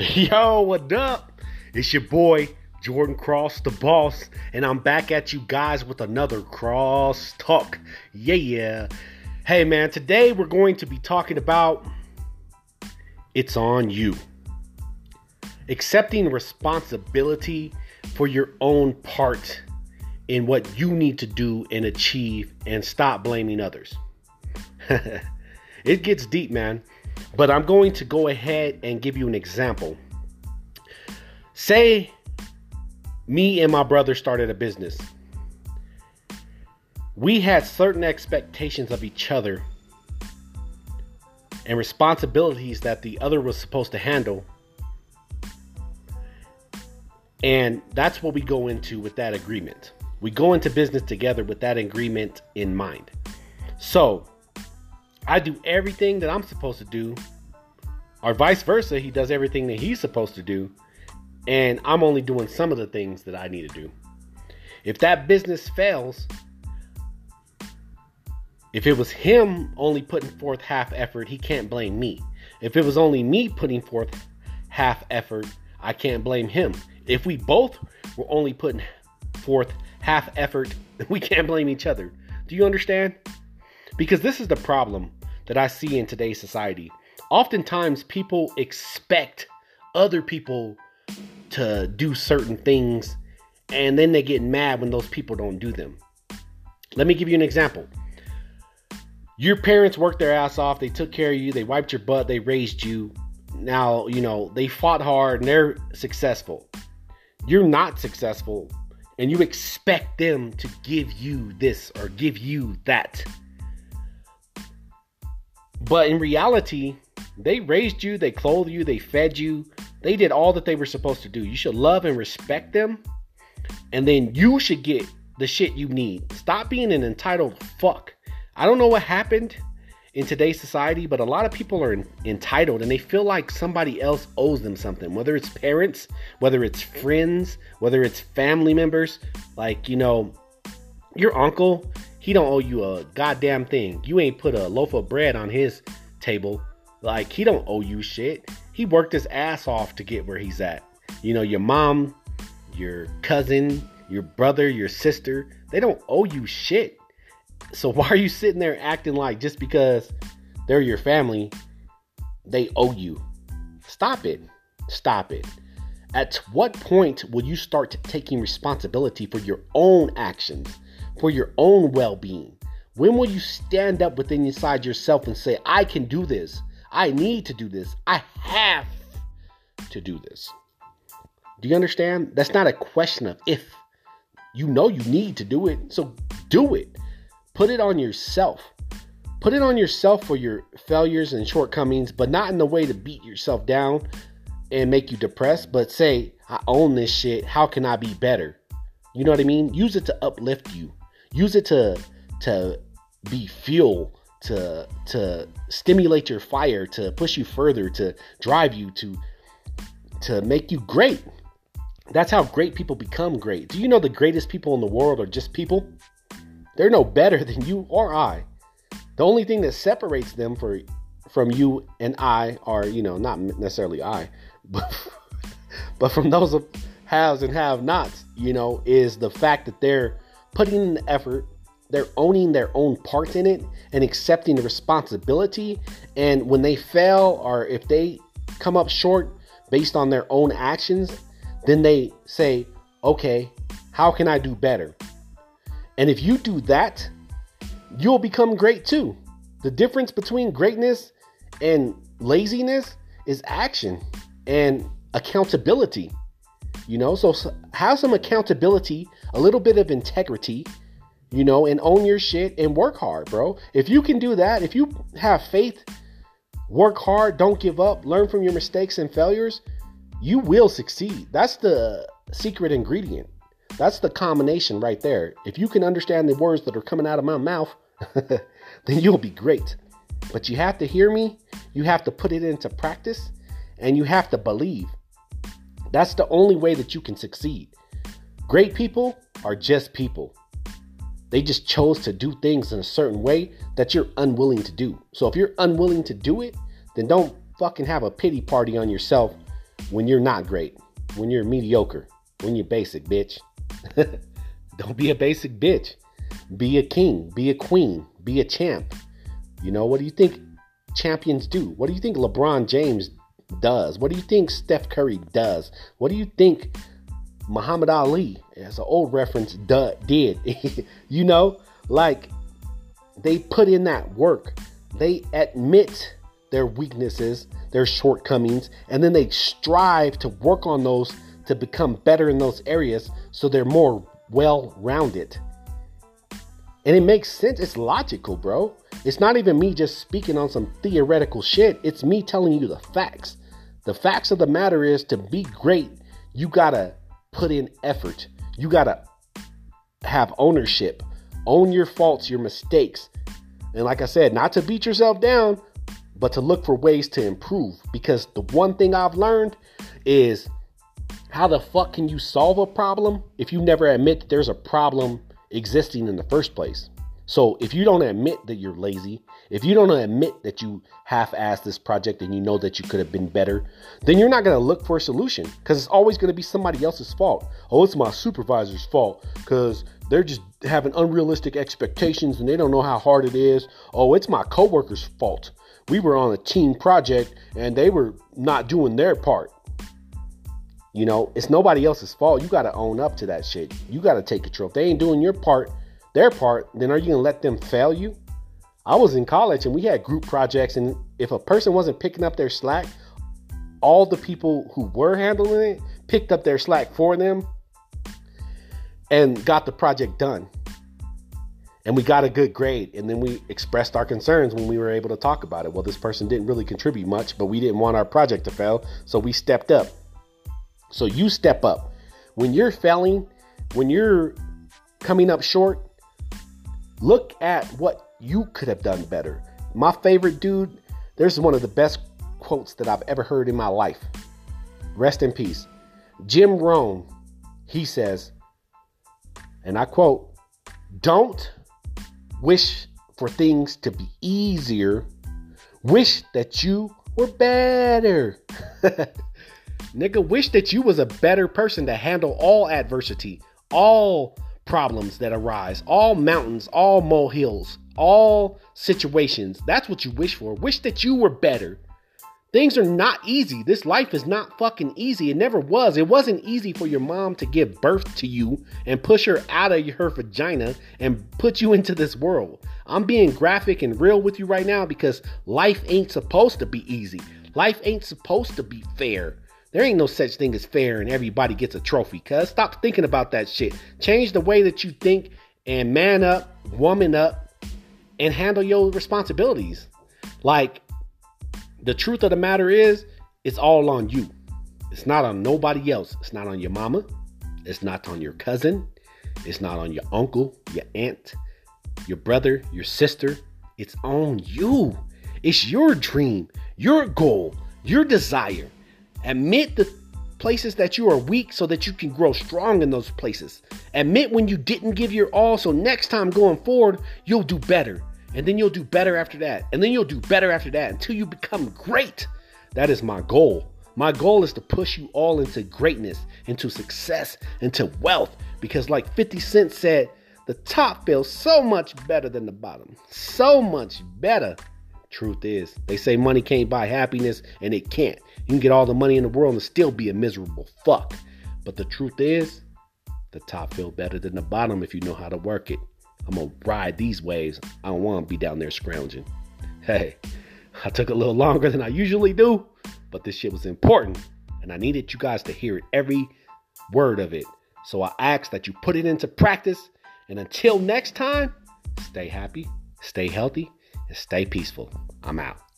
Yo, what up? It's your boy Jordan Cross, the boss, and I'm back at you guys with another cross talk. Yeah, yeah. Hey, man, today we're going to be talking about it's on you. Accepting responsibility for your own part in what you need to do and achieve and stop blaming others. it gets deep, man. But I'm going to go ahead and give you an example. Say me and my brother started a business. We had certain expectations of each other and responsibilities that the other was supposed to handle. And that's what we go into with that agreement. We go into business together with that agreement in mind. So, I do everything that I'm supposed to do, or vice versa, he does everything that he's supposed to do, and I'm only doing some of the things that I need to do. If that business fails, if it was him only putting forth half effort, he can't blame me. If it was only me putting forth half effort, I can't blame him. If we both were only putting forth half effort, we can't blame each other. Do you understand? Because this is the problem that I see in today's society. Oftentimes, people expect other people to do certain things and then they get mad when those people don't do them. Let me give you an example. Your parents worked their ass off, they took care of you, they wiped your butt, they raised you. Now, you know, they fought hard and they're successful. You're not successful and you expect them to give you this or give you that. But in reality, they raised you, they clothed you, they fed you, they did all that they were supposed to do. You should love and respect them, and then you should get the shit you need. Stop being an entitled fuck. I don't know what happened in today's society, but a lot of people are entitled and they feel like somebody else owes them something, whether it's parents, whether it's friends, whether it's family members. Like, you know, your uncle, he don't owe you a goddamn thing. You ain't put a loaf of bread on his table. Like he don't owe you shit. He worked his ass off to get where he's at. You know, your mom, your cousin, your brother, your sister, they don't owe you shit. So why are you sitting there acting like just because they're your family, they owe you? Stop it. Stop it. At what point will you start taking responsibility for your own actions? For your own well being? When will you stand up within inside yourself and say, I can do this? I need to do this. I have to do this. Do you understand? That's not a question of if. You know you need to do it, so do it. Put it on yourself. Put it on yourself for your failures and shortcomings, but not in the way to beat yourself down and make you depressed, but say, I own this shit. How can I be better? You know what I mean? Use it to uplift you use it to to be fuel to to stimulate your fire to push you further to drive you to to make you great. That's how great people become great. Do you know the greatest people in the world are just people? They're no better than you or i. The only thing that separates them for from you and i are you know not necessarily i but but from those haves and have nots you know is the fact that they're putting in the effort, they're owning their own part in it and accepting the responsibility. And when they fail or if they come up short based on their own actions, then they say, okay, how can I do better? And if you do that, you'll become great too. The difference between greatness and laziness is action and accountability. You know, so have some accountability a little bit of integrity, you know, and own your shit and work hard, bro. If you can do that, if you have faith, work hard, don't give up, learn from your mistakes and failures, you will succeed. That's the secret ingredient. That's the combination right there. If you can understand the words that are coming out of my mouth, then you'll be great. But you have to hear me, you have to put it into practice, and you have to believe. That's the only way that you can succeed. Great people are just people. They just chose to do things in a certain way that you're unwilling to do. So if you're unwilling to do it, then don't fucking have a pity party on yourself when you're not great, when you're mediocre, when you're basic, bitch. Don't be a basic bitch. Be a king, be a queen, be a champ. You know, what do you think champions do? What do you think LeBron James does? What do you think Steph Curry does? What do you think Muhammad Ali, as an old reference, did? you know, like they put in that work. They admit their weaknesses, their shortcomings, and then they strive to work on those to become better in those areas so they're more well rounded. And it makes sense. It's logical, bro. It's not even me just speaking on some theoretical shit. It's me telling you the facts. The facts of the matter is to be great, you gotta put in effort. You gotta have ownership, own your faults, your mistakes. And like I said, not to beat yourself down, but to look for ways to improve. Because the one thing I've learned is how the fuck can you solve a problem if you never admit that there's a problem existing in the first place? So if you don't admit that you're lazy, if you don't admit that you half-assed this project and you know that you could have been better, then you're not going to look for a solution because it's always going to be somebody else's fault. Oh, it's my supervisor's fault because they're just having unrealistic expectations and they don't know how hard it is. Oh, it's my coworker's fault. We were on a team project and they were not doing their part. You know, it's nobody else's fault. You got to own up to that shit. You got to take control. If they ain't doing your part, their part, then are you going to let them fail you? I was in college and we had group projects, and if a person wasn't picking up their slack, all the people who were handling it picked up their slack for them and got the project done. And we got a good grade. And then we expressed our concerns when we were able to talk about it. Well, this person didn't really contribute much, but we didn't want our project to fail. So we stepped up. So you step up. When you're failing, when you're coming up short, look at what you could have done better. My favorite dude, there's one of the best quotes that I've ever heard in my life. Rest in peace. Jim Rohn, he says, and I quote, Don't wish for things to be easier, wish that you were better. Nigga, wish that you was a better person to handle all adversity, all problems that arise, all mountains, all molehills, all situations. That's what you wish for. Wish that you were better. Things are not easy. This life is not fucking easy. It never was. It wasn't easy for your mom to give birth to you and push her out of her vagina and put you into this world. I'm being graphic and real with you right now because life ain't supposed to be easy. Life ain't supposed to be fair. There ain't no such thing as fair and everybody gets a trophy, cuz. Stop thinking about that shit. Change the way that you think and man up, woman up, and handle your responsibilities. Like, the truth of the matter is, it's all on you. It's not on nobody else. It's not on your mama. It's not on your cousin. It's not on your uncle, your aunt, your brother, your sister. It's on you. It's your dream, your goal, your desire. Admit the places that you are weak so that you can grow strong in those places. Admit when you didn't give your all so next time going forward, you'll do better. And then you'll do better after that. And then you'll do better after that until you become great. That is my goal. My goal is to push you all into greatness, into success, into wealth. Because, like 50 Cent said, the top feels so much better than the bottom. So much better. Truth is, they say money can't buy happiness, and it can't. You can get all the money in the world and still be a miserable fuck. But the truth is, the top feel better than the bottom if you know how to work it. I'm gonna ride these waves. I don't wanna be down there scrounging. Hey, I took a little longer than I usually do, but this shit was important. And I needed you guys to hear it, every word of it. So I ask that you put it into practice. And until next time, stay happy, stay healthy, and stay peaceful. I'm out.